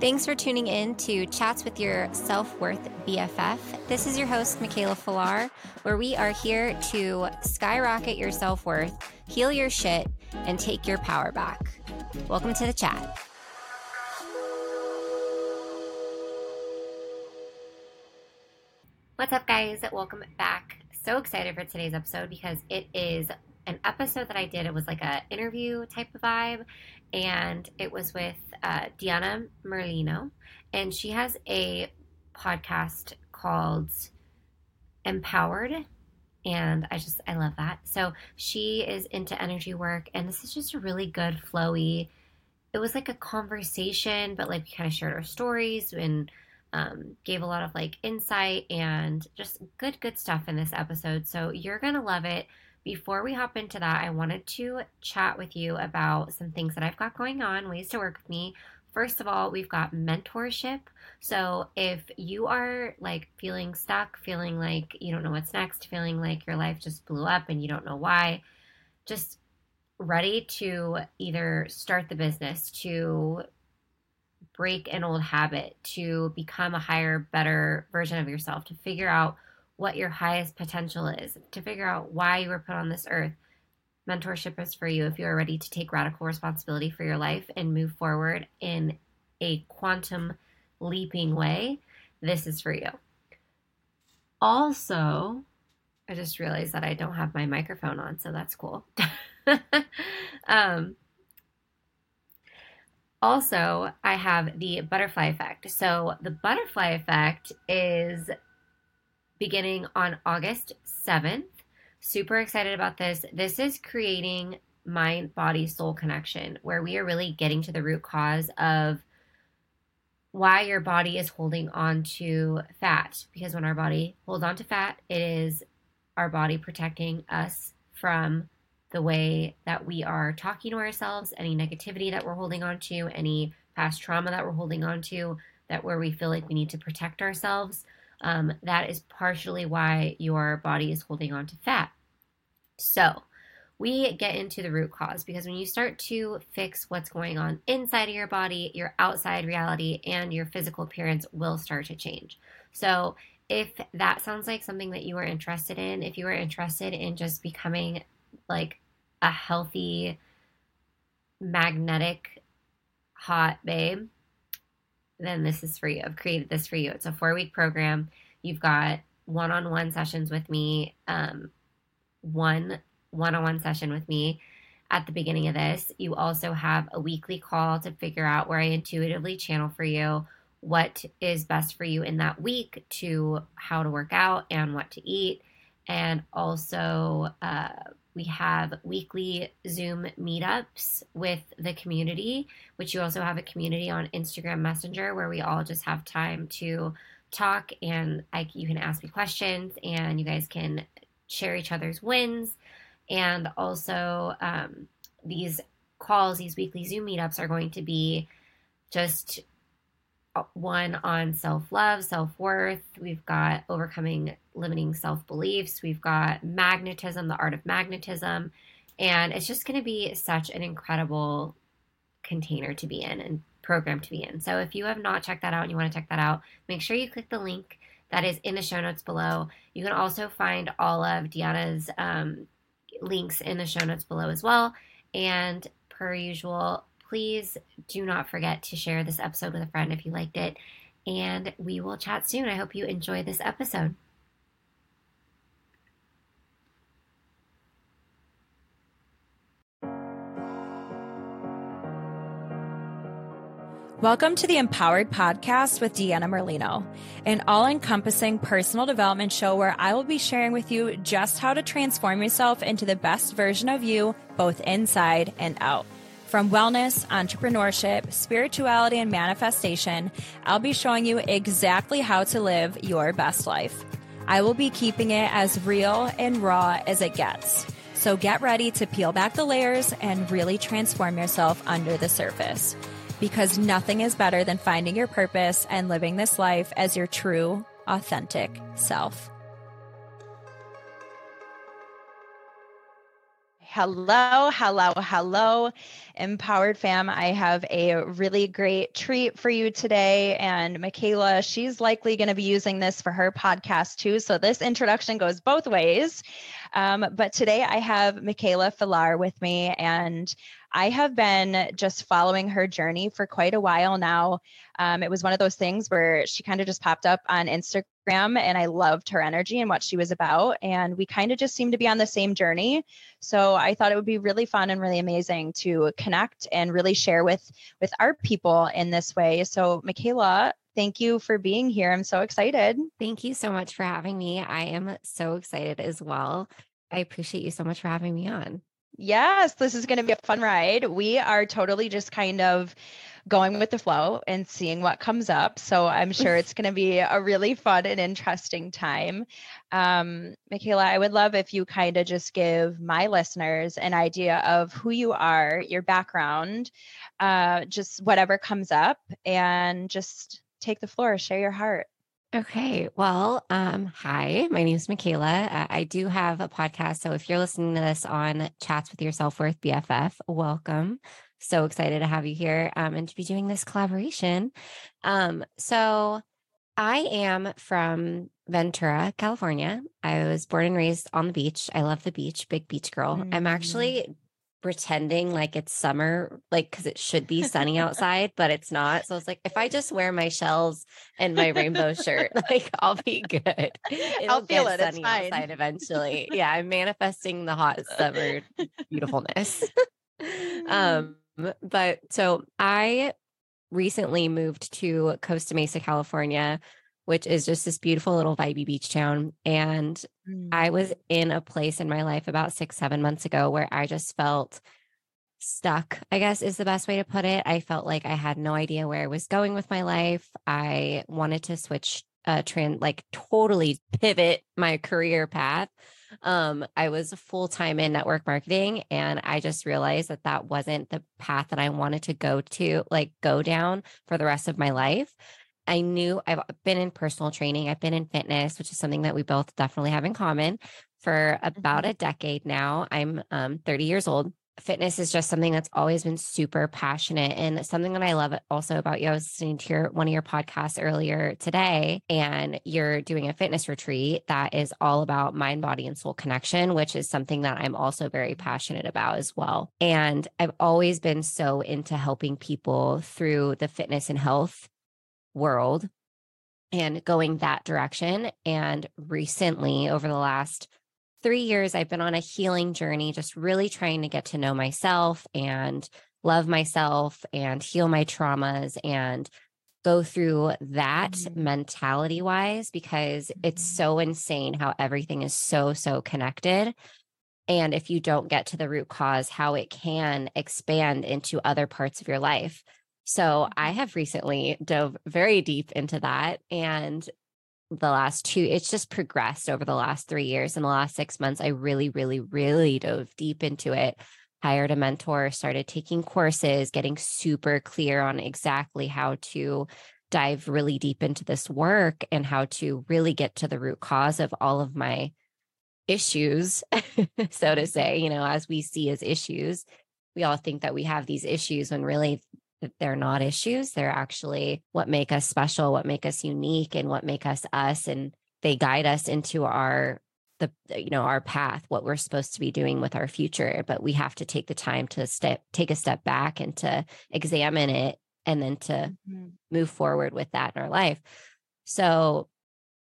Thanks for tuning in to Chats with Your Self Worth BFF. This is your host, Michaela Filar, where we are here to skyrocket your self worth, heal your shit, and take your power back. Welcome to the chat. What's up, guys? Welcome back. So excited for today's episode because it is an episode that I did. It was like a interview type of vibe, and it was with uh, Deanna Merlino, and she has a podcast called Empowered. And I just, I love that. So she is into energy work, and this is just a really good, flowy. It was like a conversation, but like we kind of shared our stories and um, gave a lot of like insight and just good, good stuff in this episode. So you're going to love it. Before we hop into that, I wanted to chat with you about some things that I've got going on, ways to work with me. First of all, we've got mentorship. So if you are like feeling stuck, feeling like you don't know what's next, feeling like your life just blew up and you don't know why, just ready to either start the business, to break an old habit, to become a higher, better version of yourself, to figure out what your highest potential is, to figure out why you were put on this earth. Mentorship is for you if you are ready to take radical responsibility for your life and move forward in a quantum leaping way. This is for you. Also, I just realized that I don't have my microphone on, so that's cool. um, also, I have the butterfly effect. So, the butterfly effect is beginning on August 7th. Super excited about this. This is creating mind, body, soul connection where we are really getting to the root cause of why your body is holding on to fat. Because when our body holds on to fat, it is our body protecting us from the way that we are talking to ourselves, any negativity that we're holding on to, any past trauma that we're holding on to, that where we feel like we need to protect ourselves um, that is partially why your body is holding on to fat. So, we get into the root cause because when you start to fix what's going on inside of your body, your outside reality and your physical appearance will start to change. So, if that sounds like something that you are interested in, if you are interested in just becoming like a healthy, magnetic, hot babe, then this is for you. I've created this for you. It's a four week program. You've got one on one sessions with me, um, one one on one session with me at the beginning of this. You also have a weekly call to figure out where I intuitively channel for you what is best for you in that week to how to work out and what to eat. And also, uh, we have weekly Zoom meetups with the community, which you also have a community on Instagram Messenger where we all just have time to talk and I, you can ask me questions and you guys can share each other's wins. And also, um, these calls, these weekly Zoom meetups are going to be just one on self love, self worth. We've got overcoming limiting self beliefs. We've got magnetism, the art of magnetism. And it's just going to be such an incredible container to be in and program to be in. So if you have not checked that out and you want to check that out, make sure you click the link that is in the show notes below. You can also find all of Deanna's um, links in the show notes below as well. And per usual, please do not forget to share this episode with a friend if you liked it. And we will chat soon. I hope you enjoy this episode. Welcome to the Empowered Podcast with Deanna Merlino, an all encompassing personal development show where I will be sharing with you just how to transform yourself into the best version of you, both inside and out. From wellness, entrepreneurship, spirituality, and manifestation, I'll be showing you exactly how to live your best life. I will be keeping it as real and raw as it gets. So get ready to peel back the layers and really transform yourself under the surface. Because nothing is better than finding your purpose and living this life as your true, authentic self. Hello, hello, hello, Empowered Fam. I have a really great treat for you today. And Michaela, she's likely going to be using this for her podcast too. So this introduction goes both ways. Um, but today I have Michaela Filar with me, and I have been just following her journey for quite a while now. Um, it was one of those things where she kind of just popped up on Instagram and I loved her energy and what she was about. And we kind of just seemed to be on the same journey. So I thought it would be really fun and really amazing to connect and really share with with our people in this way. So Michaela, thank you for being here. I'm so excited. Thank you so much for having me. I am so excited as well. I appreciate you so much for having me on. Yes, this is going to be a fun ride. We are totally just kind of going with the flow and seeing what comes up. So I'm sure it's going to be a really fun and interesting time. Um, Michaela, I would love if you kind of just give my listeners an idea of who you are, your background, uh, just whatever comes up, and just take the floor, share your heart. Okay. Well, um, hi, my name is Michaela. Uh, I do have a podcast. So if you're listening to this on Chats with Your Self Worth BFF, welcome. So excited to have you here um, and to be doing this collaboration. Um, so I am from Ventura, California. I was born and raised on the beach. I love the beach, big beach girl. Mm. I'm actually pretending like it's summer, like because it should be sunny outside, but it's not. So it's like if I just wear my shells and my rainbow shirt, like I'll be good. It'll I'll feel it. Sunny outside eventually. yeah, I'm manifesting the hot summer beautifulness. um, but so I recently moved to Costa Mesa, California which is just this beautiful little vibey beach town. And mm. I was in a place in my life about six, seven months ago where I just felt stuck, I guess is the best way to put it. I felt like I had no idea where I was going with my life. I wanted to switch uh trend like totally pivot my career path. Um I was full time in network marketing and I just realized that that wasn't the path that I wanted to go to like go down for the rest of my life. I knew I've been in personal training, I've been in fitness, which is something that we both definitely have in common for about mm-hmm. a decade now. I'm um, 30 years old. Fitness is just something that's always been super passionate and something that I love also about you. I was listening to your one of your podcasts earlier today, and you're doing a fitness retreat that is all about mind, body, and soul connection, which is something that I'm also very passionate about as well. And I've always been so into helping people through the fitness and health world and going that direction. And recently, over the last three years, I've been on a healing journey, just really trying to get to know myself and love myself and heal my traumas and go through that mm-hmm. mentality wise because it's mm-hmm. so insane how everything is so, so connected. And if you don't get to the root cause, how it can expand into other parts of your life. So I mm-hmm. have recently dove very deep into that. And the last two, it's just progressed over the last three years. In the last six months, I really, really, really dove deep into it. Hired a mentor, started taking courses, getting super clear on exactly how to dive really deep into this work and how to really get to the root cause of all of my issues, so to mm-hmm. say, you know, as we see as issues. We all think that we have these issues when really they're not issues. They're actually what make us special, what make us unique, and what make us us. And they guide us into our the you know our path what we're supposed to be doing with our future but we have to take the time to step take a step back and to examine it and then to mm-hmm. move forward with that in our life so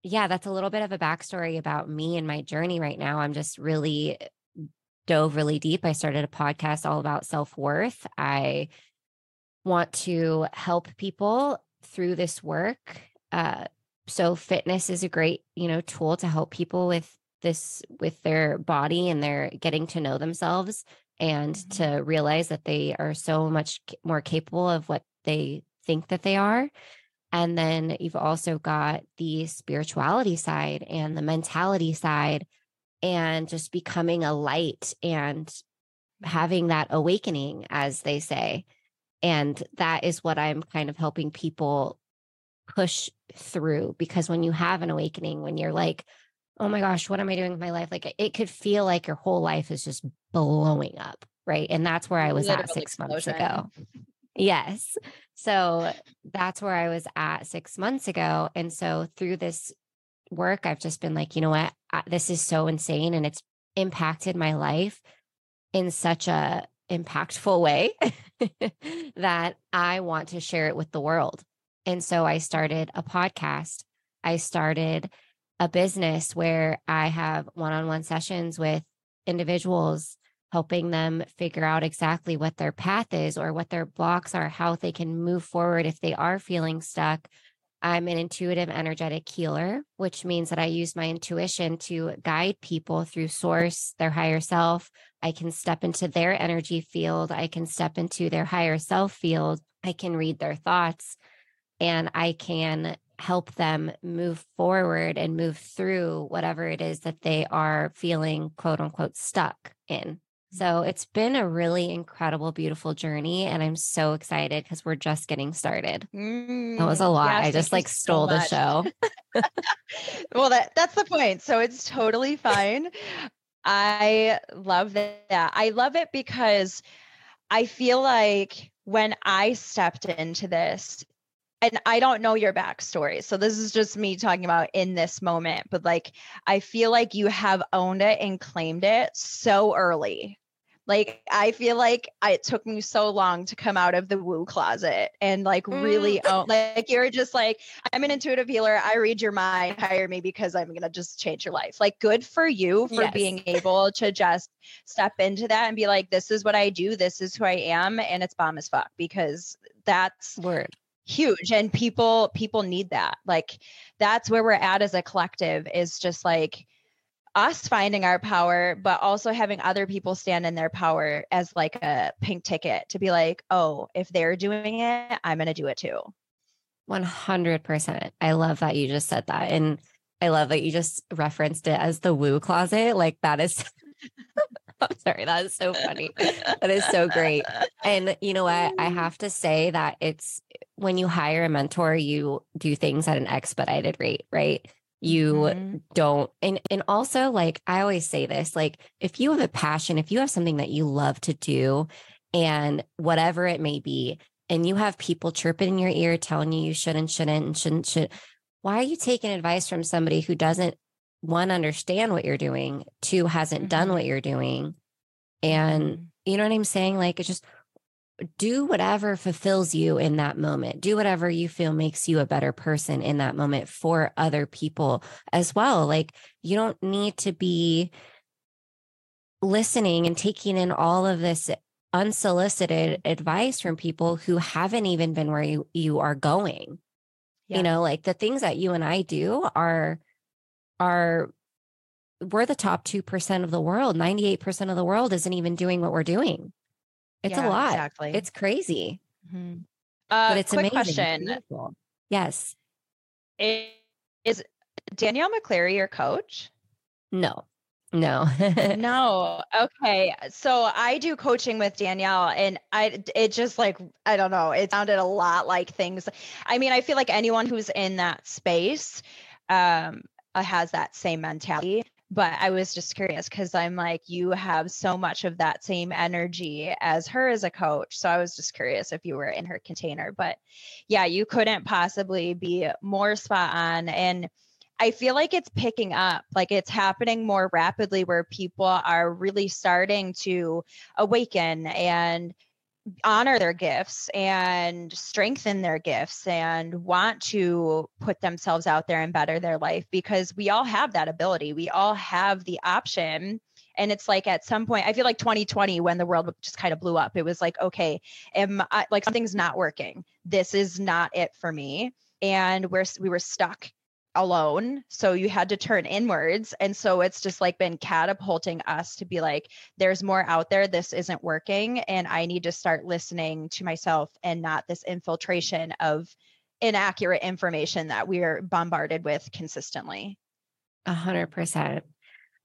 yeah that's a little bit of a backstory about me and my journey right now i'm just really dove really deep i started a podcast all about self-worth i want to help people through this work. Uh, so fitness is a great, you know, tool to help people with this with their body and they're getting to know themselves and mm-hmm. to realize that they are so much more capable of what they think that they are. And then you've also got the spirituality side and the mentality side and just becoming a light and having that awakening, as they say. And that is what I'm kind of helping people push through because when you have an awakening, when you're like, oh my gosh, what am I doing with my life? Like it could feel like your whole life is just blowing up. Right. And that's where I was Literal at six explosion. months ago. Yes. So that's where I was at six months ago. And so through this work, I've just been like, you know what? This is so insane. And it's impacted my life in such a impactful way that I want to share it with the world. And so I started a podcast. I started a business where I have one on one sessions with individuals, helping them figure out exactly what their path is or what their blocks are, how they can move forward if they are feeling stuck. I'm an intuitive energetic healer, which means that I use my intuition to guide people through source, their higher self. I can step into their energy field. I can step into their higher self field. I can read their thoughts and I can help them move forward and move through whatever it is that they are feeling quote unquote stuck in. So it's been a really incredible, beautiful journey. And I'm so excited because we're just getting started. Mm, that was a lot. Yes, I just like stole so the show. well, that, that's the point. So it's totally fine. I love that. I love it because I feel like when I stepped into this, and I don't know your backstory. So this is just me talking about in this moment, but like I feel like you have owned it and claimed it so early. Like I feel like I, it took me so long to come out of the woo closet and like really mm. own like you're just like I'm an intuitive healer. I read your mind, hire me because I'm going to just change your life. Like good for you for yes. being able to just step into that and be like this is what I do, this is who I am and it's bomb as fuck because that's word huge and people people need that like that's where we're at as a collective is just like us finding our power but also having other people stand in their power as like a pink ticket to be like oh if they're doing it i'm going to do it too 100% i love that you just said that and i love that you just referenced it as the woo closet like that is I'm sorry. That is so funny. That is so great. And you know what? I have to say that it's when you hire a mentor, you do things at an expedited rate, right? You mm-hmm. don't and and also like I always say this, like if you have a passion, if you have something that you love to do and whatever it may be, and you have people chirping in your ear telling you you shouldn't, shouldn't, and shouldn't, should, why are you taking advice from somebody who doesn't one understand what you're doing two hasn't mm-hmm. done what you're doing and mm-hmm. you know what i'm saying like it's just do whatever fulfills you in that moment. Do whatever you feel makes you a better person in that moment for other people as well. Like you don't need to be listening and taking in all of this unsolicited advice from people who haven't even been where you, you are going. Yeah. you know like the things that you and i do are are we're the top 2% of the world. 98% of the world isn't even doing what we're doing it's yeah, a lot. exactly. It's crazy. Mm-hmm. uh, but it's quick amazing. question. yes. Is danielle mcclary your coach? No. No. No. Okay. So i do coaching with danielle and i it just like i don't know it sounded a lot like things. I mean i feel like anyone who's in that space um has that same mentality. But I was just curious because I'm like, you have so much of that same energy as her as a coach. So I was just curious if you were in her container. But yeah, you couldn't possibly be more spot on. And I feel like it's picking up, like it's happening more rapidly where people are really starting to awaken and honor their gifts and strengthen their gifts and want to put themselves out there and better their life because we all have that ability. We all have the option. And it's like at some point, I feel like 2020, when the world just kind of blew up, it was like, okay, am I, like something's not working. This is not it for me. And we're we were stuck alone. So you had to turn inwards. And so it's just like been catapulting us to be like, there's more out there. This isn't working. And I need to start listening to myself and not this infiltration of inaccurate information that we are bombarded with consistently. A hundred percent.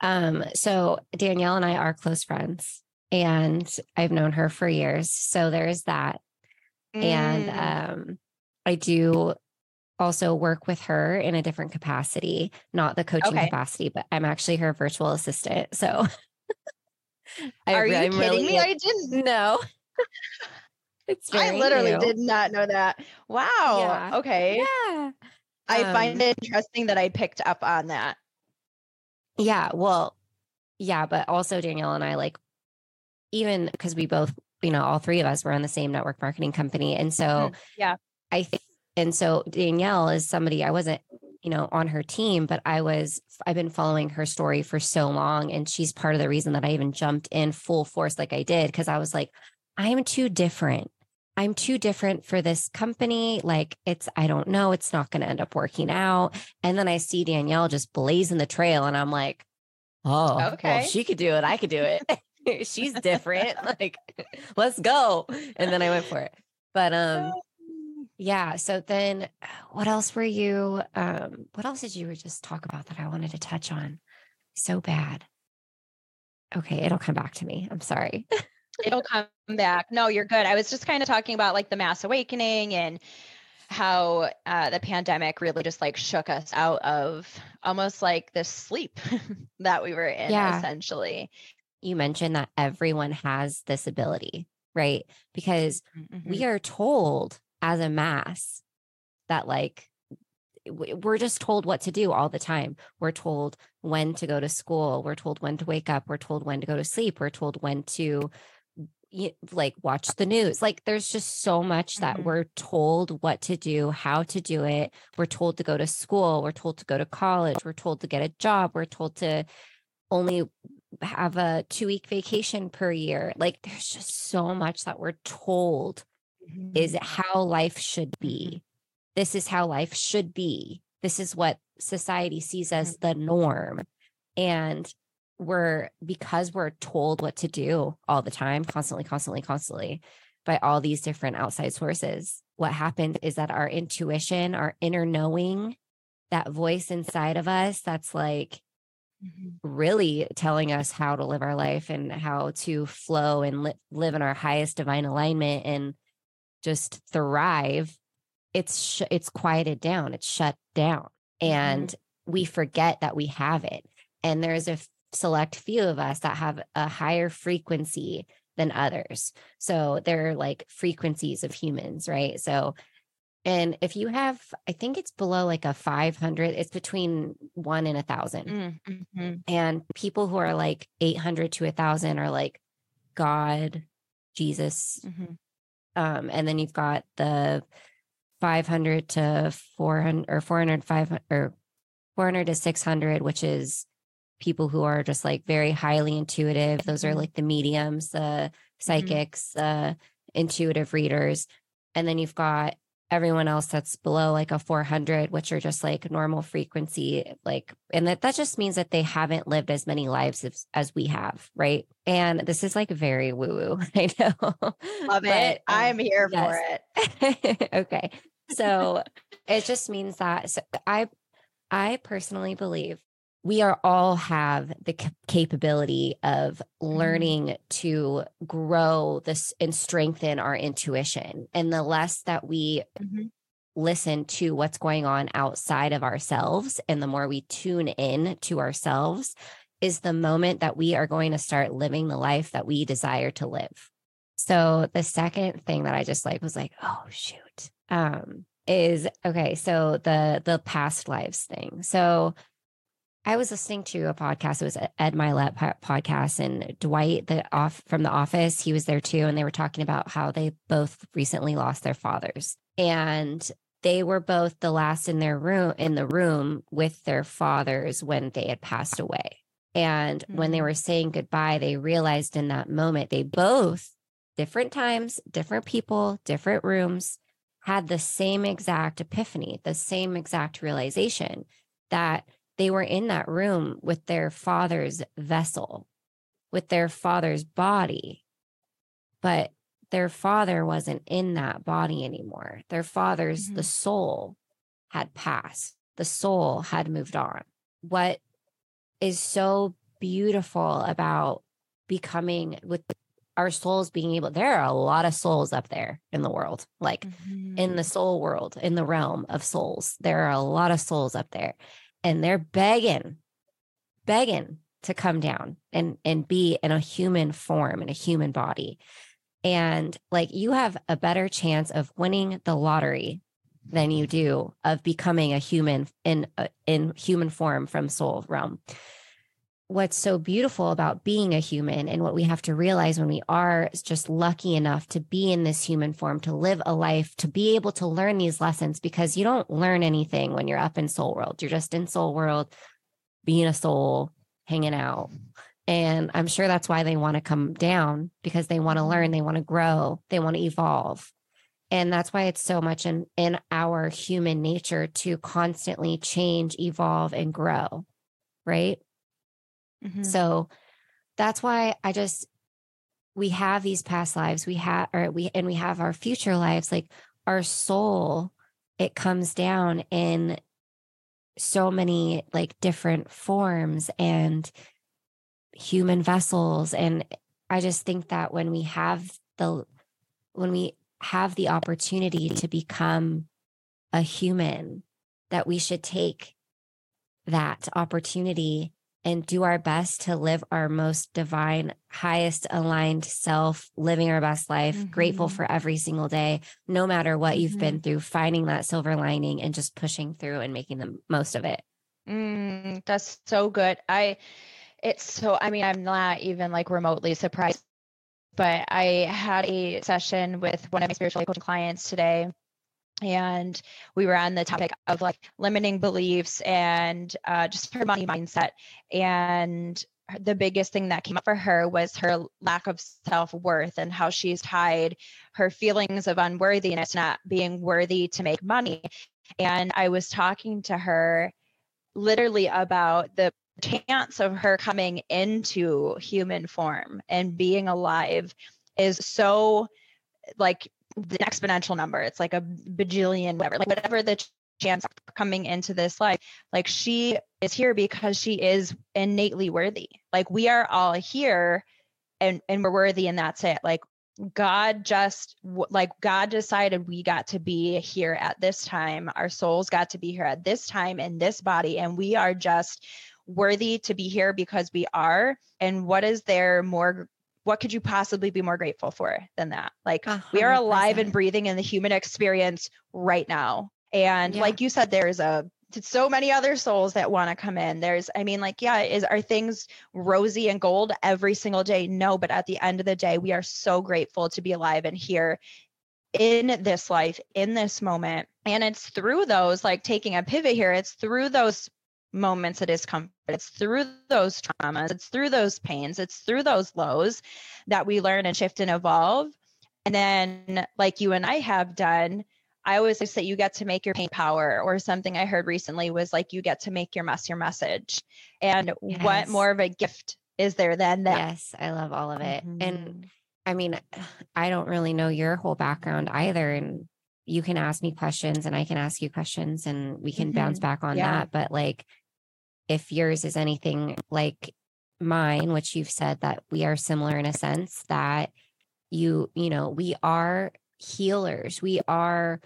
Um, so Danielle and I are close friends and I've known her for years. So there's that. Mm. And um I do also work with her in a different capacity, not the coaching Okay. capacity, but I'm actually her virtual assistant. So I Are you I'm kidding really- me? I didn't. no. it's I literally new. did not know that. Wow. Yeah. Okay. Yeah. I find Um, it interesting that I picked up on that. Yeah, well, yeah, but also Danielle and I like even because we both, you know, all three of us were on the same network marketing company. And so Mhm. Yeah. I think and so Danielle is somebody I wasn't, you know, on her team, but I was I've been following her story for so long and she's part of the reason that I even jumped in full force like I did because I was like I'm too different. I'm too different for this company. Like it's I don't know, it's not going to end up working out. And then I see Danielle just blazing the trail and I'm like, "Oh, Okay. if she could do it, I could do it." she's different. like let's go. And then I went for it. But um yeah. So then what else were you um what else did you just talk about that I wanted to touch on? So bad. Okay, it'll come back to me. I'm sorry. It'll come back. No, you're good. I was just kind of talking about like the mass awakening and how uh, the pandemic really just like shook us out of almost like this sleep that we were in, Yeah. essentially. You mentioned that everyone has this ability, right? Because Mhm. we are told as a mass that like we're just told what to do all the time. We're told when to go to school. We're told when to wake up. We're told when to go to sleep. We're told when to like watch the news. Like there's just so much that Mhm. we're told what to do, how to do it. We're told to go to school. We're told to go to college. We're told to get a job. We're told to only have a two week vacation per year. Like there's just so much that we're told is mm-hmm. how life should be. Mm-hmm. This is how life should be. This is what society sees as mm-hmm. the norm. And we're, because we're told what to do all the time, constantly, constantly, constantly by all these different outside sources, what happened is that our intuition, our inner knowing, that voice inside of us that's like, Mhm. really telling us how to live our life and how to flow and li- live in our highest divine alignment and just thrive it's sh- it's quieted down it's shut down and we forget that we have it. And there's a f- select few of us that have a higher frequency than others. So they're like frequencies of humans right? So and if you have i think it's below like a 500 it's between one and a thousand. Mm, mhm. and people who are like 800 to a 1000 are like god jesus Mhm. Um and then you've got the 500 to 400 or 400 500 or 400 to 600 which is people who are just like very highly intuitive. Those are Mhm. like the mediums the psychics uh intuitive readers. And then you've got everyone else that's below like a 400 which are just like normal frequency like and that that just means that they haven't lived as many lives as, as we have right and this is like very woo woo i know Love But, it. um, I'm here for it. okay. So it just means that so I I personally believe we are all have the cap- capability of learning to grow this and strengthen our intuition. And the less that we Mhm. listen to what's going on outside of ourselves and the more we tune in to ourselves is the moment that we are going to start living the life that we desire to live. So the second thing that I just like was like, oh shoot. Um is okay, so the the past lives thing. So I was listening to a podcast. It was Ed Mylett podcast, and Dwight, the off from the office, he was there too, and they were talking about how they both recently lost their fathers, and they were both the last in their room in the room with their fathers when they had passed away. And when they Mhm. were saying goodbye, they realized in that moment they both different times, different people, different rooms had the same exact epiphany, the same exact realization that they were in that room with their father's vessel, with their father's body, but their father wasn't in that body anymore. Their father's, the Mhm. soul had passed, the soul had moved on. What is so beautiful about becoming with our souls being able there are a lot of souls up there in the world like Mm-hmm. in the soul world in the realm of souls there are a lot of souls up there and they're begging begging to come down and and be in a human form in a human body. And like you have a better chance of winning the lottery than you do of becoming a human in uh, in human form from soul realm what's so beautiful about being a human and what we have to realize when we are just lucky enough to be in this human form to live a life to be able to learn these lessons because you don't learn anything when you're up in soul world. You're just in soul world being a soul hanging out. And i'm sure that's why they want to come down because they want to mm-hmm. learn they want to grow they want to evolve. And that's why it's so much in in our human nature to constantly change evolve and grow right Mhm. so that's why I just we have these past lives, we have or we and we have our future lives, like our soul, it comes down in so many like different forms and human vessels. And I just think that when we have the when we have the opportunity to become a human, that we should take that opportunity and do our best to live our most divine, highest aligned self, living our best life, grateful Mhm. for every single day, no matter what you've been through, finding that silver lining and just pushing through and making the most of it. Mm, that's so good. I, it's so, I mean, I'm not even like remotely surprised, but I had a session with one of my spiritual coaching clients today. And we were on the topic of like limiting beliefs and uh, just her money mindset. And the biggest thing that came up for her was her lack of self worth and how she's tied her feelings of unworthiness, not being worthy to make money. And I was talking to her literally about the chance of her coming into human form and being alive is so like the exponential number. It's like a bajillion, whatever, like whatever the chance coming into this life. Like she is here because she is innately worthy. Like we are all here and and we're worthy and that's it. Like God just like God decided we got to be here at this time. Our souls got to be here at this time in this body and we are just worthy to be here because we are. And what is there more what could you possibly be more grateful for than that? Like A we are alive and breathing in the human experience right now. And Yeah. like you said, there's a so many other souls that want to come in. There's, I mean, like, yeah, is are things rosy and gold every single day? No, but at the end of the day, we are so grateful to be alive and here in this life, in this moment. And it's through those, like taking a pivot here, it's through those moments of discomfort. It's through those traumas, it's through those pains, it's through those lows that we learn and shift and evolve. And then, like you and I have done, I always say you get to make your pain power, or something I heard recently was like you get to make your mess your message. And what more of a gift is there than that? Yes, I love all of it. And Mhm. I mean, I don't really know your whole background either. And you can ask me questions and I can ask you questions and we can bounce Mhm. back on Yeah. that. But like, if yours is anything like mine, which you've said that we are similar in a sense that you, you know, we are healers, we are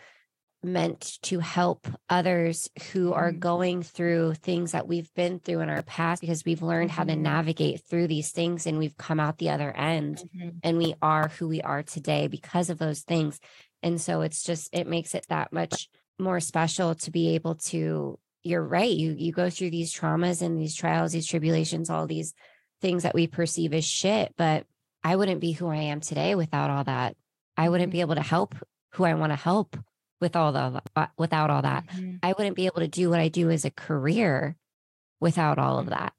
meant to help others who are Mhm. going through things that we've been through in our past because we've learned how to Mhm. navigate through these things and we've come out the other end Mhm. and we are who we are today because of those things. And so it's just it makes it that much more special to be able to you're right. You you go through these traumas and these trials, these tribulations, all these things that we perceive as shit, but I wouldn't be who I am today without all that. I wouldn't be able to help who I want to help with all the uh, without all that. Mhm. I wouldn't be able to do what I do as a career without all of that.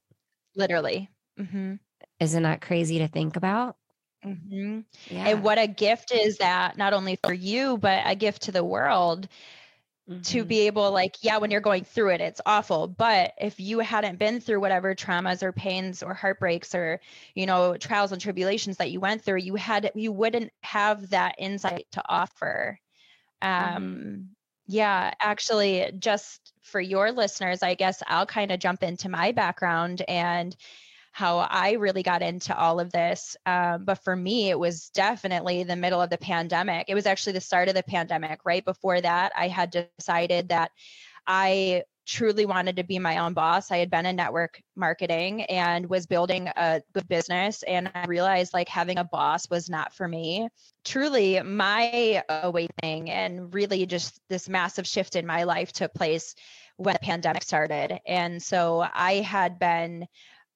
Literally. Mm-hmm. Isn't that crazy to think about? hmm Yeah. And what a gift is that, not only for you, but a gift to the world to Mhm. be able, like, yeah, when you're going through it, it's awful. But if you hadn't been through whatever traumas or pains or heartbreaks or, you know, trials and tribulations that you went through, you had, you wouldn't have that insight to offer. Mm-hmm. Um, yeah, actually, just for your listeners, I guess I'll kind of jump into my background and how I really got into all of this. Um, but for me, it was definitely the middle of the pandemic. It was actually the start of the pandemic. Right before that, I had decided that I truly wanted to be my own boss. I had been in network marketing and was building a good business. And I realized like having a boss was not for me. Truly, my awakening and really just this massive shift in my life took place when the pandemic started. And so I had been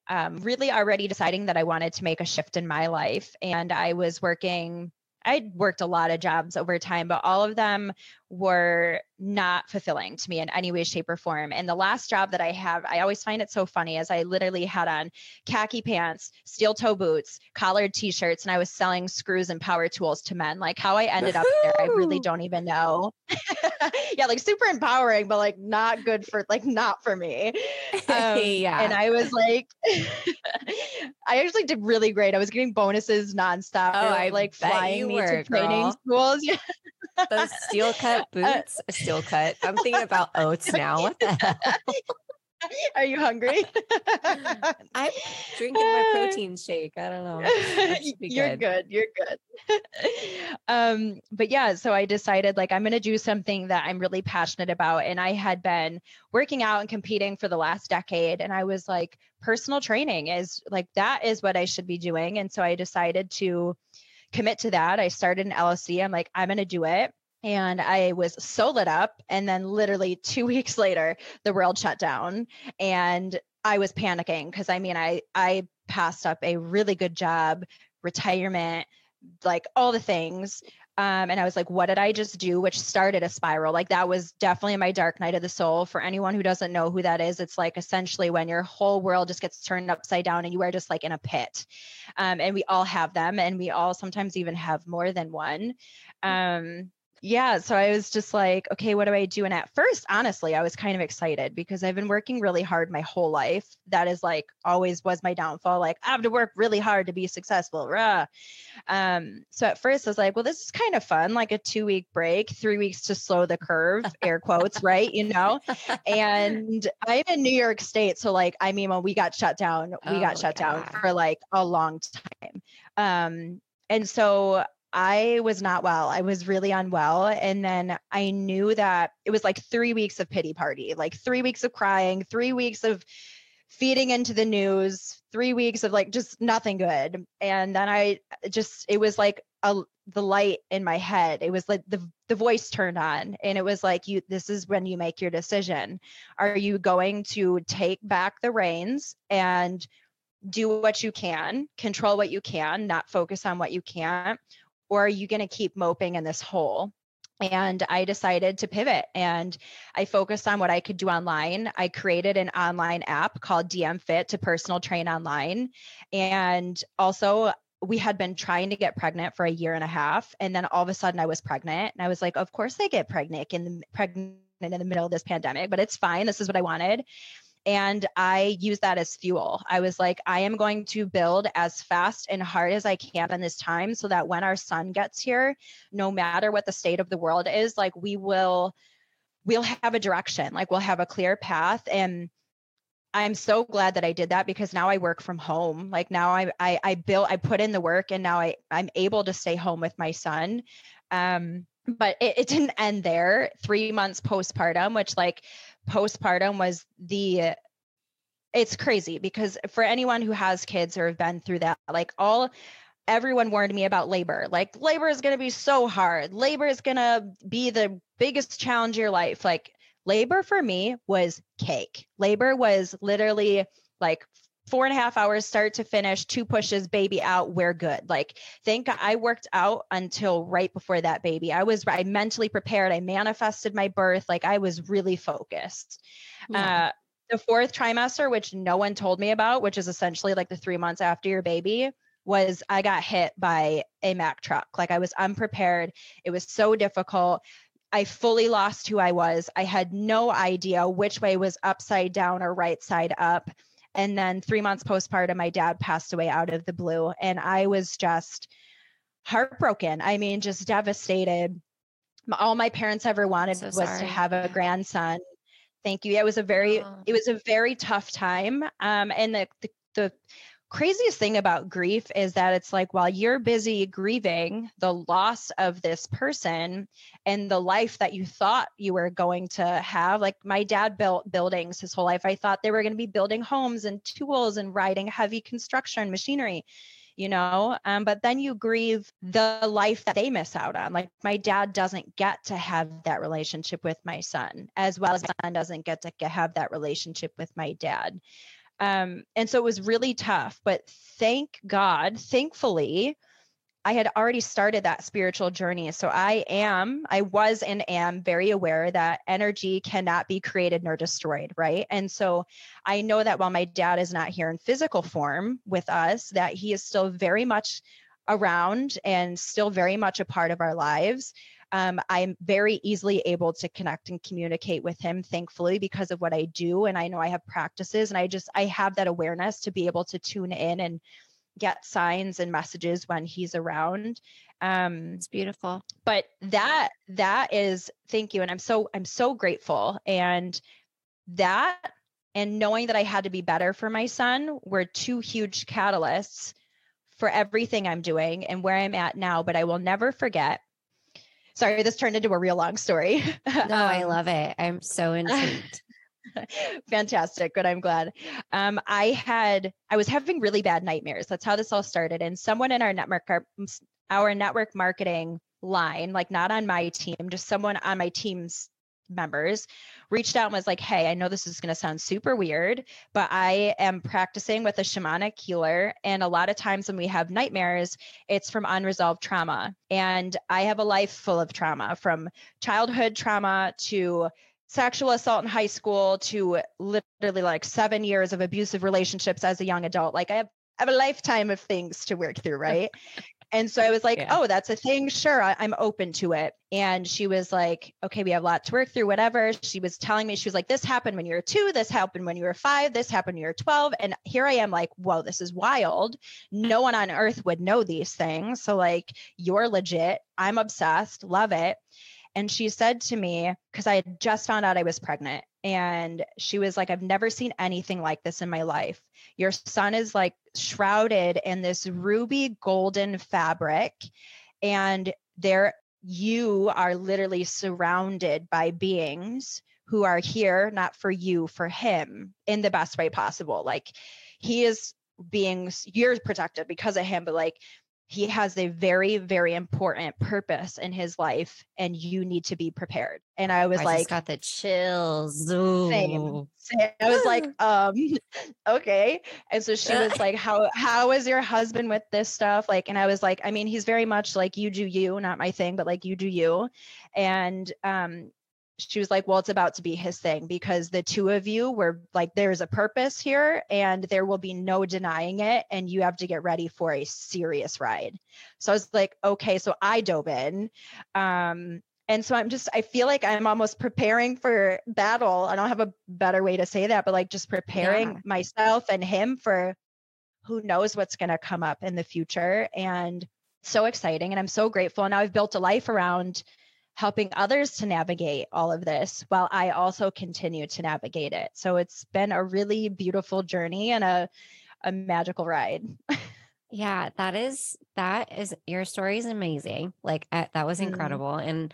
um, really already deciding that I wanted to make a shift in my life. And I was working I worked a lot of jobs over time, but all of them were not fulfilling to me in any way, shape, or form. And the last job that I have, I always find it so funny as I literally had on khaki pants, steel toe boots, collared t shirts, and I was selling screws and power tools to men. Like how I ended up there, I really don't even know. yeah, like super empowering, but like not good for, like, not for me. Um, yeah. And I was like, I actually did really great. I was getting bonuses nonstop. Oh, I like flying me to training girl. schools. Yeah. Those steel cut uh, boots, uh, steel cut. I'm thinking about oats now. What the hell? Are you hungry? I'm drinking my protein shake. I don't know. You're good. You're good. um, but yeah, so I decided like I'm gonna do something that I'm really passionate about. And I had been working out and competing for the last decade. And I was like, personal training is like that is what I should be doing. And so I decided to commit to that. I started an LLC. I'm like, I'm going to do it. And I was so lit up. And then, literally two weeks later, the world shut down. And I was panicking because I mean, I, I passed up a really good job, retirement, like all the things. Um, and I was like, what did I just do? Which started a spiral. Like that was definitely my dark night of the soul. For anyone who doesn't know who that is, it's like essentially when your whole world just gets turned upside down and you are just like in a pit. Um, and we all have them, and we all sometimes even have more than one. Um, yeah so i was just like okay what do i do? And at first honestly i was kind of excited because i've been working really hard my whole life. That is like always was my downfall like i have to work really hard to be successful Rah. Um, so at first i was like well this is kind of fun like a two week break three weeks to slow the curve air quotes right you know? And i'm in new york state so like i mean when we got shut down we oh, got shut down for like a long time. Um and so I was not well. I was really unwell. And then I knew that it was like three weeks of pity party, like three weeks of crying, three weeks of feeding into the news, three weeks of like just nothing good. And then I uh, just, it was like a, the light in my head. It was like the, the voice turned on and it was like, you, this is when you make your decision. Are you going to take back the reins and do what you can, control what you can, not focus on what you can't? Or are you going to keep moping in this hole? And I decided to pivot and I focused on what I could do online. I created an online app called DM Fit to personal train online. And also, we had been trying to get pregnant for a year and a half. And then all of a sudden, I was pregnant. And I was like, of course, I get pregnant in the pregnant in the middle of this pandemic, but it's fine. This is what I wanted. And I use that as fuel. I was like, I am going to build as fast and hard as I can in this time so that when our son gets here, no matter what the state of the world is, like we will we'll have a direction, like we'll have a clear path. And I'm so glad that I did that because now I work from home. Like now I I, I built I put in the work and now I I'm able to stay home with my son. Um, but it, it didn't end there. Three months postpartum, which like postpartum was the it's crazy because for anyone who has kids or have been through that, like all everyone warned me about labor. Like labor is going to be so hard. Labor is going to be the biggest challenge of your life. Like labor for me was cake. Labor was literally like four and a half hours start to finish two pushes baby out we're good like think i worked out until right before that baby i was i mentally prepared i manifested my birth like i was really focused yeah. uh, the fourth trimester which no one told me about which is essentially like the three months after your baby was i got hit by a mack truck like i was unprepared it was so difficult I fully lost who I was. I had no idea which way was upside down or right side up. And then three months postpartum, my dad passed away out of the blue. And I was just heartbroken. I mean, just devastated. All my parents ever wanted so was sorry. to have a grandson. Thank you. It was a very, oh. it was a very tough time. Um, and the, the the craziest thing about grief is that it's like while you're busy grieving the loss of this person and the life that you thought you were going to have like my dad built buildings his whole life. I thought they were going to be building homes and tools and riding heavy construction machinery you know? Um, but then you grieve the life that they miss out on. Like my dad doesn't get to have that relationship with my son as well as my son doesn't get to have that relationship with my dad um, and so it was really tough, but thank God, thankfully, I had already started that spiritual journey. So I am, I was and am very aware that energy cannot be created nor destroyed, right? And so I know that while my dad is not here in physical form with us, that he is still very much around and still very much a part of our lives um, I'm very easily able to connect and communicate with him, thankfully, because of what I do. And I know I have practices and I just, I have that awareness to be able to tune in and get signs and messages when he's around. Um, it's beautiful. But that, that is, thank you. And I'm so, I'm so grateful. And that, and knowing that I had to be better for my son were two huge catalysts for everything I'm doing and where I'm at now. But I will never forget sorry, this turned into a real long story. No, um, I love it. I'm so intrigued. Fantastic. Good. I'm glad. Um, I had, I was having really bad nightmares. That's how this all started. And someone in our network, our, our network marketing line, like not on my team, just someone on my team's members reached out and was like, Hey, I know this is going to sound super weird, but I am practicing with a shamanic healer. And a lot of times when we have nightmares, it's from unresolved trauma. And I have a life full of trauma from childhood trauma to sexual assault in high school to literally like seven years of abusive relationships as a young adult. Like I have I have a lifetime of things to work through, right? And so I was like, yeah. oh, that's a thing. Sure, I, am open to it. And she was like, okay, we have a lot to work through, whatever. She was telling me, she was like, this happened when you were two, this happened when you were five, this happened when you were 12. And here I am like, whoa, this is wild. No one on earth would know these things. So, like, you're legit. I'm obsessed, love it. And she said to me, because I had just found out I was pregnant, and she was like, I've never seen anything like this in my life. Your son is like shrouded in this ruby golden fabric, and there you are literally surrounded by beings who are here not for you, for him in the best way possible. Like he is being you're protected because of him, but like he has a very very important purpose in his life and you need to be prepared. And i was I like got the chills. Same, same. i was like um okay. And so she was like how how is your husband with this stuff? Like and i was like i mean he's very much like you do you not my thing but like you do you. And um she was like, Well, it's about to be his thing because the two of you were like, There's a purpose here and there will be no denying it. And you have to get ready for a serious ride. So I was like, Okay. So I dove in. Um, and so I'm just, I feel like I'm almost preparing for battle. I don't have a better way to say that, but like just preparing yeah. myself and him for who knows what's going to come up in the future. And so exciting. And I'm so grateful. And now I've built a life around helping others to navigate all of this while I also continue to navigate it. So it's been a really beautiful journey and a a magical ride. yeah, that is that is your story is amazing. Like uh, that was mm-hmm. incredible mm. and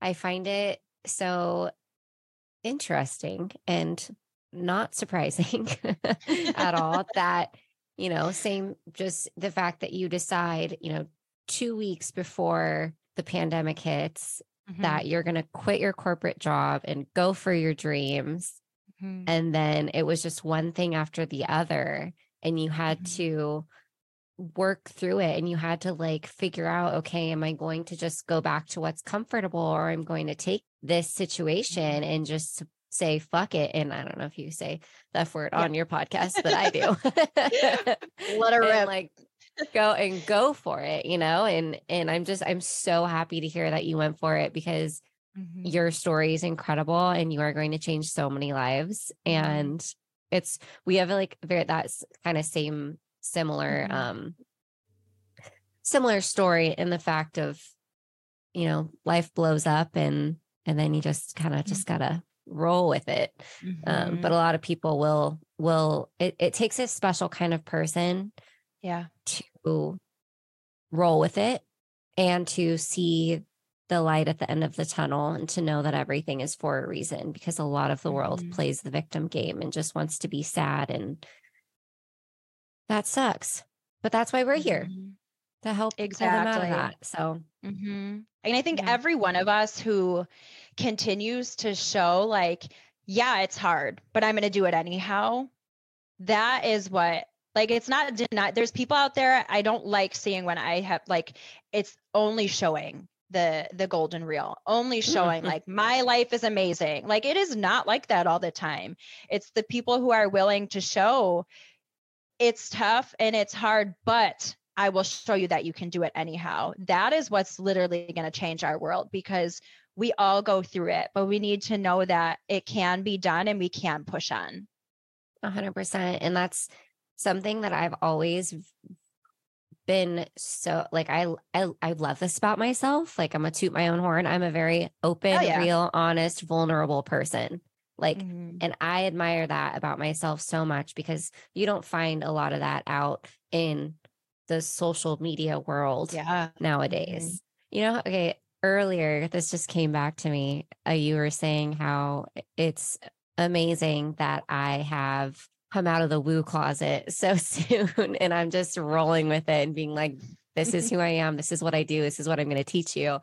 I find it so interesting and not surprising at all that you know same just the fact that you decide you know 2 weeks before the pandemic hits mm-hmm. that you're going to quit your corporate job and go for your dreams. Mm-hmm. And then it was just one thing after the other. And you had mm-hmm. to work through it and you had to like figure out okay am i going to just go back to what's comfortable or i'm going to take this situation mm-hmm. and just say fuck it and i don't know if you say that word yeah. on your podcast but i do let her rip like go and go for it, you know? And and I'm just I'm so happy to hear that you went for it because mm-hmm. your story is incredible and you are going to change so many lives mm-hmm. and it's we have like very that's kind of same similar mm-hmm. um similar story in the fact of you know life blows up and and then you just kind of just mm-hmm. gotta roll with it. Mm-hmm. Um, but a lot of people will will it, it takes a special kind of person yeah. to roll with it and to see the light at the end of the tunnel and to know that everything is for a reason because a lot of the world Mhm. plays the victim game and just wants to be sad and that sucks. But that's why we're here Mhm. to help pull them out of Exactly. that. So hmm And I think Yeah. every one of us who continues to show, like, yeah, it's hard, but I'm going to do it anyhow. That is what, like, it's not denied. There's people out there I don't like seeing when I have, like, it's only showing the the golden reel only showing like my life is amazing like it is not like that all the time it's the people who are willing to show it's tough and it's hard but I will show you that you can do it anyhow. That is what's literally going to change our world because we all go through it, but we need to know that it can be done and we can push on. Hundred percent. And that's something that I've always been so like I, I I love this about myself. Like I'm a toot my own horn. I'm a very open, Oh, yeah. real, honest, vulnerable person. Like Mhm. and I admire that about myself so much because you don't find a lot of that out in the social media world Yeah. nowadays. You know, okay, earlier this just came back to me. Uh, you were saying how it's amazing that I have come out of the woo closet so soon and I'm just rolling with it and being like this is who I am, this is what I do, this is what I'm going to teach you.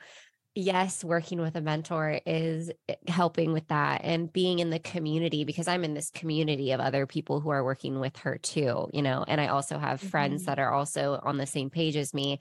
Yes, working with a mentor is eh, helping with that and being in the community because I'm in this community of other people who are working with her too, you know, and I also have friends Mhm. that are also on the same page as me.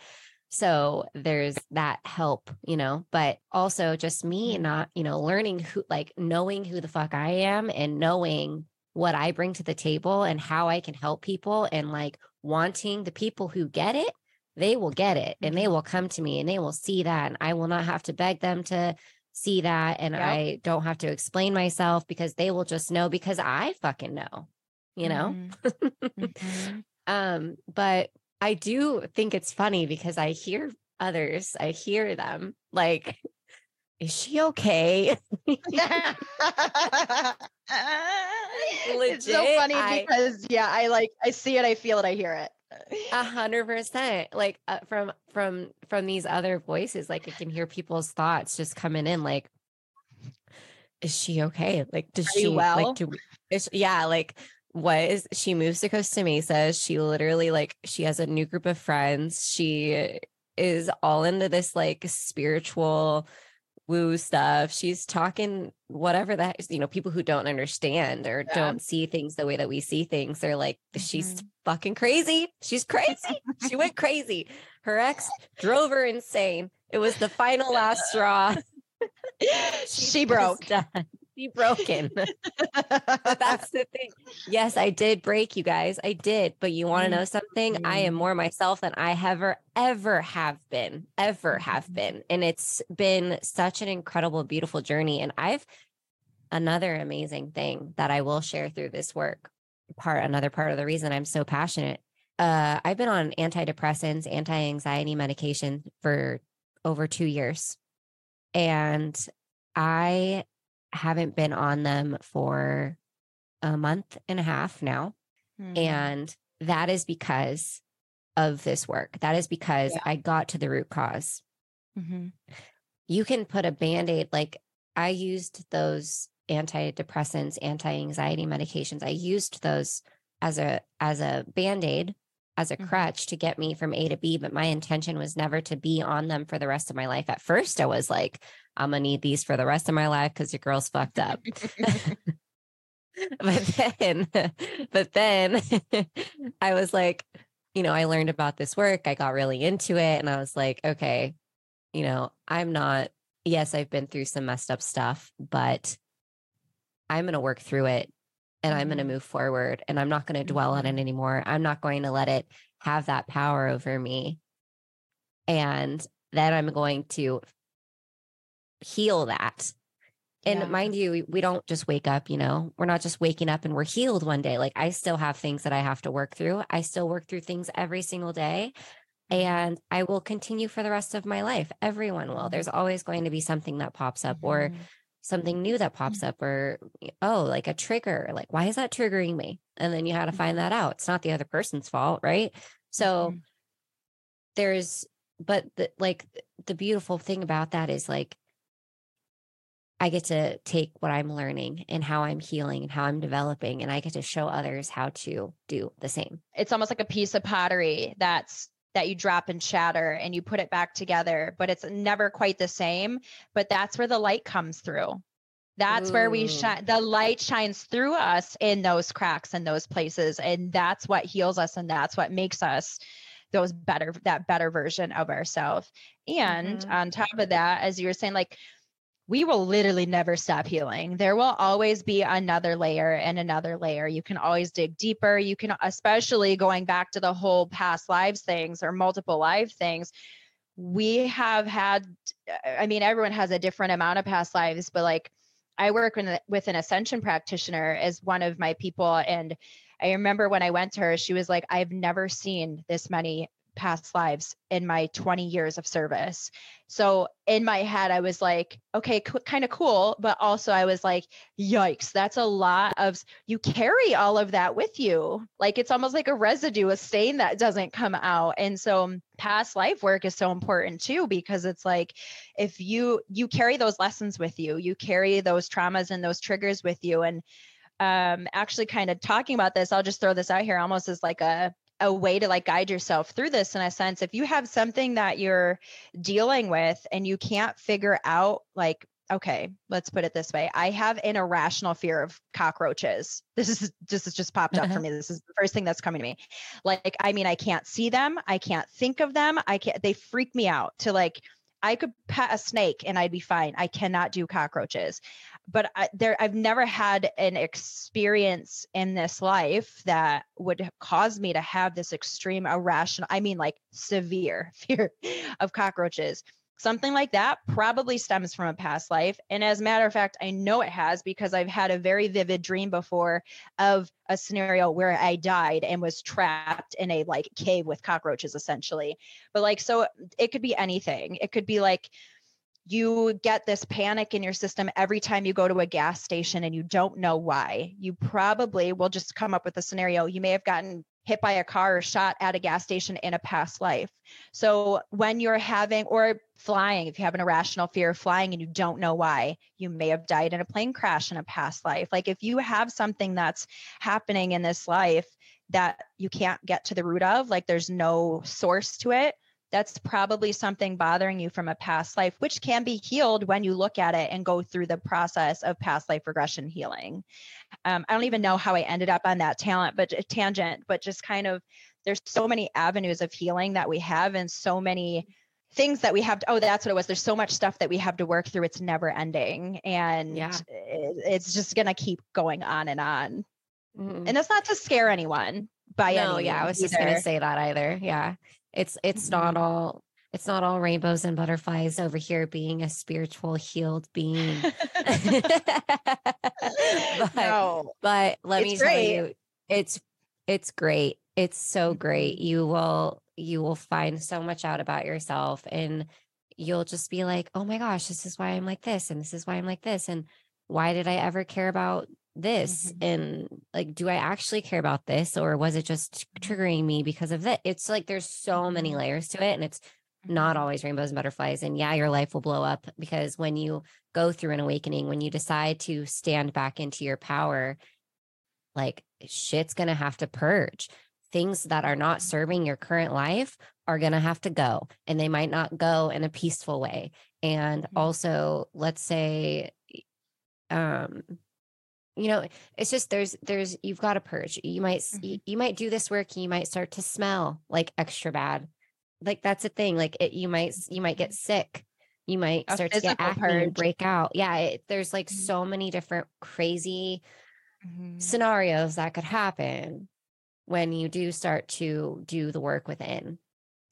So there's that help, you know, but also just me Mhm. not, you know, learning who, like knowing who the fuck I am and knowing what I bring to the table and how I can help people and like wanting the people who get it, they will get it and they will come to me and they will see that. And I will not have to beg them to see that. And Yep. I don't have to explain myself because they will just know because I fucking know, you know? Mhm. Mhm. Um, but I do think it's funny because I hear others, I hear them like, is she okay? it's so Legit, funny I- because yeah, I like I see it, I feel it, I hear it. A hundred percent. Like uh, from from from these other voices, like I can hear people's thoughts just coming in. Like, is she okay? Like, does Are she well? like? Do, is, yeah, like what is she moves to Costa Mesa? She literally like she has a new group of friends. She is all into this like spiritual woo stuff. She's talking whatever that you know, people who don't understand or Yeah. don't see things the way that we see things. They're like, she's Mhm. fucking crazy. She's crazy. she went crazy. Her ex drove her insane. It was the final last straw. She's she broke. done. She broken. that's the thing. Yes, I did break you guys. I did. But you want to know something? I am Mhm. more myself than I ever, ever have been, ever have Mhm. been. And it's been such an incredible, beautiful journey. And I've another amazing thing that I will share through this work. Part another part of the reason I'm so passionate. Uh, I've been on antidepressants, anti-anxiety medication for over two years. And I haven't been on them for a month and a half now. Mhm. And that is because of this work. That is because Yeah. I got to the root cause. Mhm. You can put a band aid, like I used those antidepressants, anti anxiety medications. I used those as a as a band aid, as a Mhm. crutch to get me from A to B. But my intention was never to be on them for the rest of my life. At first, I was like, I'm gonna need these for the rest of my life because your girl's fucked up. but then but then i was like you know i learned about this work i got really into it and i was like okay you know i'm not yes i've been through some messed up stuff but i'm going to work through it and i'm going to Mhm. move forward and i'm not going to dwell on it Mhm. anymore i'm not going to let it have that power over me and then i'm going to heal that and Yeah. mind you, we, don't just wake up, you know, we're not just waking up and we're healed one day. Like I still have things that I have to work through. I still work through things every single day. And I will continue for the rest of my life. Everyone will. There's always going to be something that pops up or Mhm. something new that pops up or oh like a trigger like why is that triggering me and then you had to find that out it's not the other person's fault right so Mm-hmm. there's but the, like the beautiful thing about that is like i get to take what i'm learning and how i'm healing and how i'm developing and i get to show others how to do the same. It's almost like a piece of pottery that's that you drop and shatter and you put it back together but it's never quite the same but that's where the light comes through. That's where we shine the light shines through us in those cracks and those places and that's what heals us and that's what makes us those better that better version of ourselves and Mhm. on top of that as you were saying like we will literally never stop healing. There will always be another layer and another layer. You can always dig deeper. You can, especially going back to the whole past lives things or multiple life things. We have had, I mean, everyone has a different amount of past lives, but like I work with, with an ascension practitioner as one of my people. And I remember when I went to her, she was like, I've never seen this many past lives in my 20 years of service. So in my head, I was like, okay, kind of cool. But also, I was like, yikes, that's a lot of, you carry all of that with you. Like it's almost like a residue, a stain that doesn't come out. And so, um, past life work is so important too, because it's like, if you, you carry those lessons with you, you carry those traumas and those triggers with you. And, um, actually kind of talking about this, I'll just throw this out here almost as like a, a way to like guide yourself through this in a sense if you have something that you're dealing with and you can't figure out like okay let's put it this way i have an irrational fear of cockroaches this is this has just popped up for mm-hmm. me this is the first thing that's coming to me like i mean i can't see them i can't think of them i can't they freak me out to like I could pet a snake and I'd be fine. I cannot do cockroaches. But I, there I've never had an experience in this life that would cause me to have this extreme irrational, I mean like severe fear of cockroaches. Something like that probably stems from a past life. And as a matter of fact, I know it has because I've had a very vivid dream before of a scenario where I died and was trapped in a like cave with cockroaches essentially. But like, so it could be anything. It could be like, you get this panic in your system every time you go to a gas station and you don't know why. You probably will just come up with a scenario. You may have gotten hit by a car or shot at a gas station in a past life. So when you're having or flying, if you have an irrational fear of flying and you don't know why, you may have died in a plane crash in a past life. Like if you have something that's happening in this life that you can't get to the root of, like there's no source to it, that's probably something bothering you from a past life, which can be healed when you look at it and go through the process of past life regression healing. Um, I don't even know how I ended up on that talent, but tangent, but just kind of there's so many avenues of healing that we have and so many things that we have to, oh that's what it was. There's so much stuff that we have to work through. It's never ending. And Yeah. it, it's just going to keep going on and on. Mhm. and that's not to scare anyone by no any yeah i was means just gonna say that either. Yeah it's it's not Mhm. all it's not all rainbows and butterflies over here being a spiritual healed being. But, no. but let me It's tell you it's it's great. It's so great. Mhm. you will you will find so much out about yourself and you'll just be like oh my gosh this is why i'm like this and this is why i'm like this. And why did i ever care about this Mhm. and like do i actually care about this or was it just triggering me because of that it's like there's so many Mhm. layers to it and it's not Mhm. always rainbows and butterflies. And yeah, your life will blow up because when you go through an awakening, when you decide to stand back into your power, like shit's going to have to purge. Things that are not serving your current life are going to have to go, and they might not go in a peaceful way. And also, let's say, um, you know it's just there's there's you've got to purge. You might s- you, you might do this work and you might start to smell like extra bad. Like that's a thing like it you might you might get sick. You might A start to get acne and break out. Yeah it, there's like Mhm. so many different crazy Mhm. scenarios that could happen when you do start to do the work within.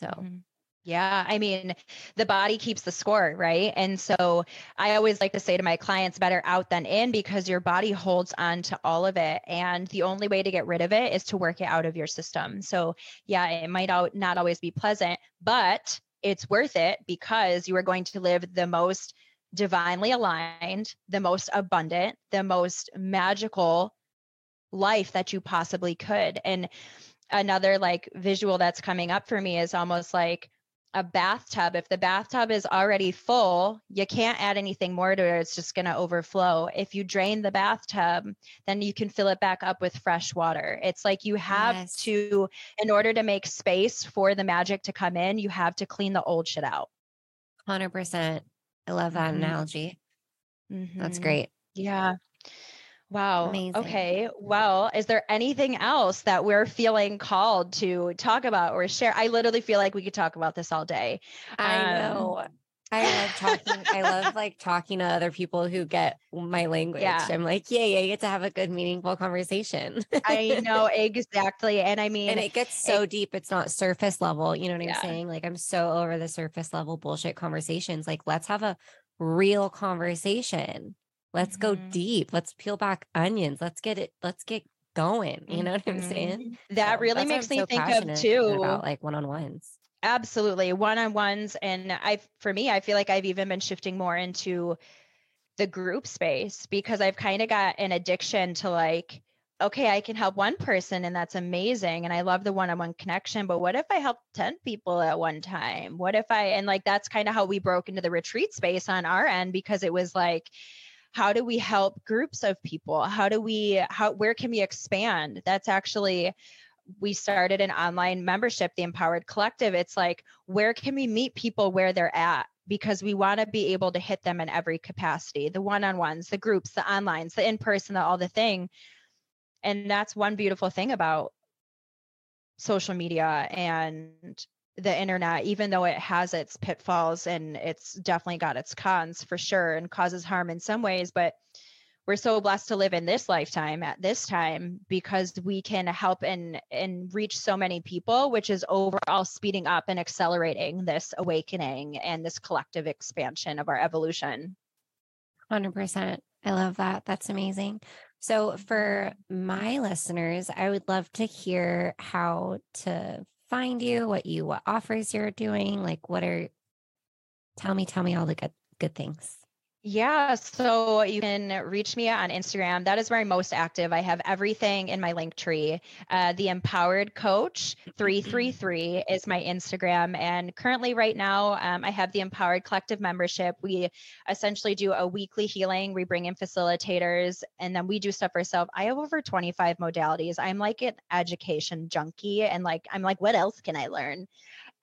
So Mhm. Yeah, I mean, the body keeps the score, right? And so I always like to say to my clients, better out than in because your body holds on to all of it. And the only way to get rid of it is to work it out of your system. So, yeah, it might not always be pleasant, but it's worth it because you are going to live the most divinely aligned, the most abundant, the most magical life that you possibly could. And another like visual that's coming up for me is almost like a bathtub. If the bathtub is already full, you can't add anything more to it. It's just going to overflow. If you drain the bathtub, then you can fill it back up with fresh water. It's like you have yes. to, in order to make space for the magic to come in, you have to clean the old shit out. 100%. I love that mm-hmm. analogy. Mm-hmm. That's great. Yeah. Wow. Amazing. Okay. Well, is there anything else that we're feeling called to talk about or share? I literally feel like we could talk about this all day. I um, know. I love talking. I love like talking to other people who get my language. Yeah. I'm like, yeah, yeah, you get to have a good, meaningful conversation. I know exactly. And I mean, and it gets so it, deep. It's not surface level. You know what I'm saying? Like, I'm so over the surface level bullshit conversations. Like, let's have a real conversation. Let's mm-hmm. go deep. Let's peel back onions. Let's get it. Let's get going. You know what I'm mm-hmm. saying? That so really makes me so think of too about like one on ones. Absolutely, one on ones, and I, for me, I feel like I've even been shifting more into the group space because I've kind of got an addiction to like okay, I can help one person and that's amazing. And I love the one on one connection. But what if I help 10 people at one time? What if I, and like that's kind of how we broke into the retreat space on our end because it was like, how do we help groups of people? How do we how where can we expand? That's actually we started an online membership the empowered collective. It's like where can we meet people where they're at? Because we want to be able to hit them in every capacity the one-on-ones the groups the onlines the in-person the all the thing. And that's one beautiful thing about social media and the internet, even though it has its pitfalls and it's definitely got its cons for sure and causes harm in some ways, but we're so blessed to live in this lifetime at this time because we can help and and reach so many people which is overall speeding up and accelerating this awakening and this collective expansion of our evolution. 100% i love that. That's amazing. So for my listeners i would love to hear how to find you, what you what offers you're doing, like what are tell me, tell me all the good good things. Yeah, so you can reach me on Instagram. That is where I'm most active. I have everything in my link tree. Uh, the Empowered Coach 333 is my Instagram. And currently, right now, um, I have the Empowered Collective membership. We essentially do a weekly healing, we bring in facilitators, and then we do stuff ourselves. I have over 25 modalities. I'm like an education junkie, and like, I'm like, what else can I learn?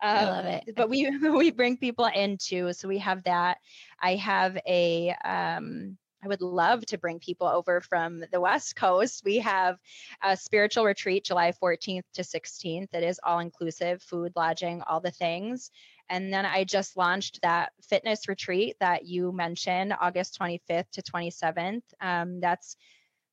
Um, I love it. But we we bring people into, so we have that. I have a um, I would love to bring people over from the West Coast. We have a spiritual retreat July 14th to 16th. It is all inclusive, food, lodging, all the things. And then I just launched that fitness retreat that you mentioned, August 25th to 27th. Um, that's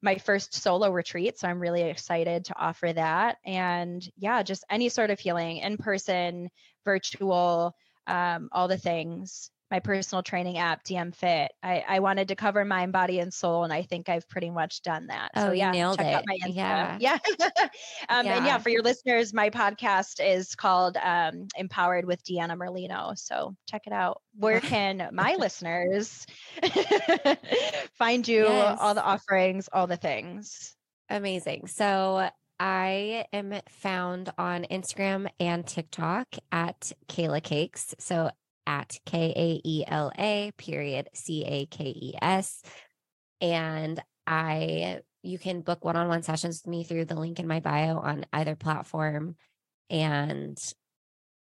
my first solo retreat. So I'm really excited to offer that. And yeah, just any sort of healing in person, virtual, um, all the things my personal training app, DM Fit. I, I wanted to cover mind, body, and soul, and I think I've pretty much done that. Oh, so, yeah, nailed check it. Out my Yeah, yeah. um, yeah. And yeah, for your listeners, my podcast is called um, Empowered with Deanna Merlino. So check it out. Where can my listeners find you? Yes. All the offerings, all the things. Amazing. So I am found on Instagram and TikTok at Kayla Cakes. So at K A E L A period C A K E S. And I, you can book one on one sessions with me through the link in my bio on either platform. And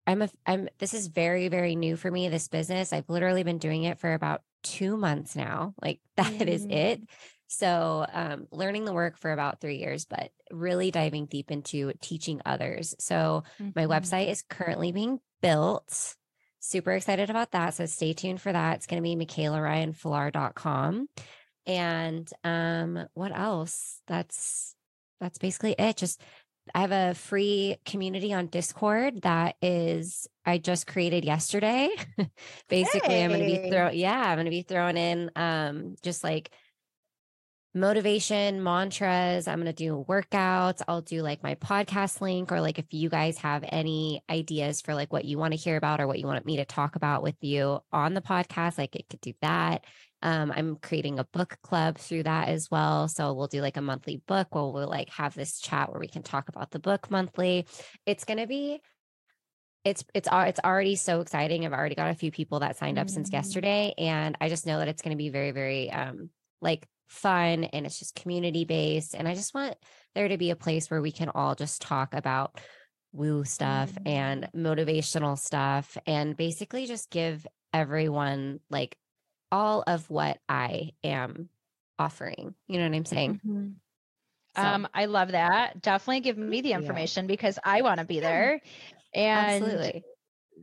I'm a, I'm, this is very, very new for me, this business. I've literally been doing it for about two months now. Like that mm. is it. So, um, learning the work for about three years, but really diving deep into teaching others. So, mm-hmm. my website is currently being built super excited about that. So stay tuned for that. It's going to be michaelaryanfuller.com. And um, what else? That's that's basically it. Just I have a free community on Discord that is I just created yesterday. basically, hey. I'm going to be throw yeah, I'm going to be throwing in um just like motivation mantras. I'm going to do workouts. I'll do like my podcast link, or like if you guys have any ideas for like what you want to hear about or what you want me to talk about with you on the podcast, like it could do that. Um, I'm creating a book club through that as well. So we'll do like a monthly book where we'll like have this chat where we can talk about the book monthly. It's going to be it's it's it's already so exciting. I've already got a few people that signed up mm-hmm. since yesterday and I just know that it's going to be very very um like fun and it's just community based. And I just want there to be a place where we can all just talk about woo stuff mm-hmm. and motivational stuff and basically just give everyone like all of what I am offering. You know what I'm saying? Mm-hmm. So. Um, I love that. Definitely give me the information yeah. because I want to be there. And Absolutely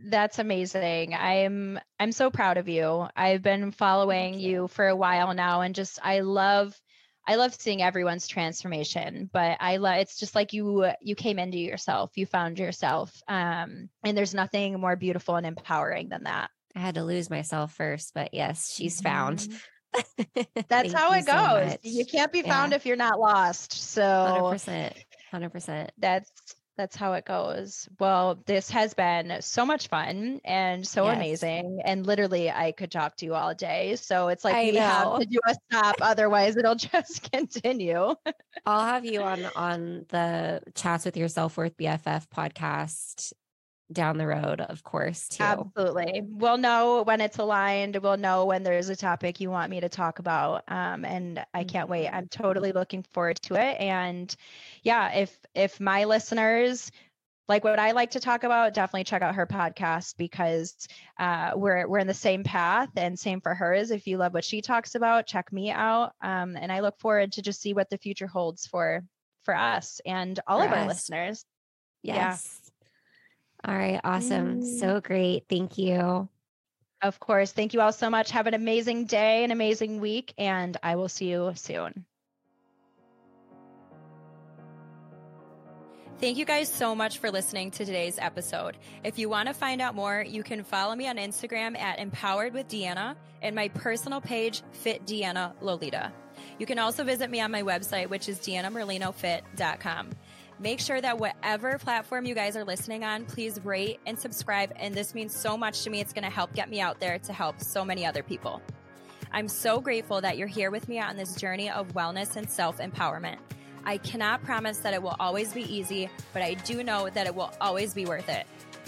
that's amazing. I'm I'm so proud of you. I've been following you. you for a while now and just I love I love seeing everyone's transformation, but I love it's just like you you came into yourself, you found yourself. Um and there's nothing more beautiful and empowering than that. I had to lose myself first, but yes, she's found. Mm-hmm. That's how it goes. So you can't be found yeah. if you're not lost. So 100%. 100%. That's that's how it goes. Well, this has been so much fun and so yes. amazing. And literally, I could talk to you all day. So it's like I we know. have to do a stop, otherwise it'll just continue. I'll have you on on the chats with your self worth BFF podcast down the road, of course, too. Absolutely. We'll know when it's aligned. We'll know when there's a topic you want me to talk about. Um, and I can't wait. I'm mm-hmm. totally looking forward to it. And yeah, if if my listeners like what I like to talk about, definitely check out her podcast because uh, we're we're in the same path and same for hers. If you love what she talks about, check me out. Um, and I look forward to just see what the future holds for for us and all for of us. our listeners. Yes. Yeah. All right. Awesome. Mm. So great. Thank you. Of course. Thank you all so much. Have an amazing day, an amazing week, and I will see you soon. Thank you guys so much for listening to today's episode. If you want to find out more, you can follow me on Instagram at Empowered with Deanna and my personal page, Fit Deanna Lolita. You can also visit me on my website, which is deannamerlinofit.com. Make sure that whatever platform you guys are listening on, please rate and subscribe. And this means so much to me. It's going to help get me out there to help so many other people. I'm so grateful that you're here with me on this journey of wellness and self empowerment. I cannot promise that it will always be easy, but I do know that it will always be worth it.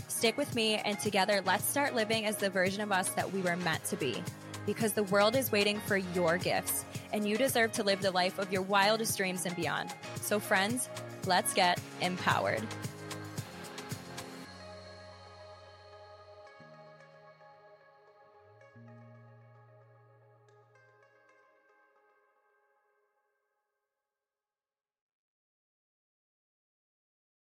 Stick with me, and together, let's start living as the version of us that we were meant to be. Because the world is waiting for your gifts, and you deserve to live the life of your wildest dreams and beyond. So, friends, let's get empowered.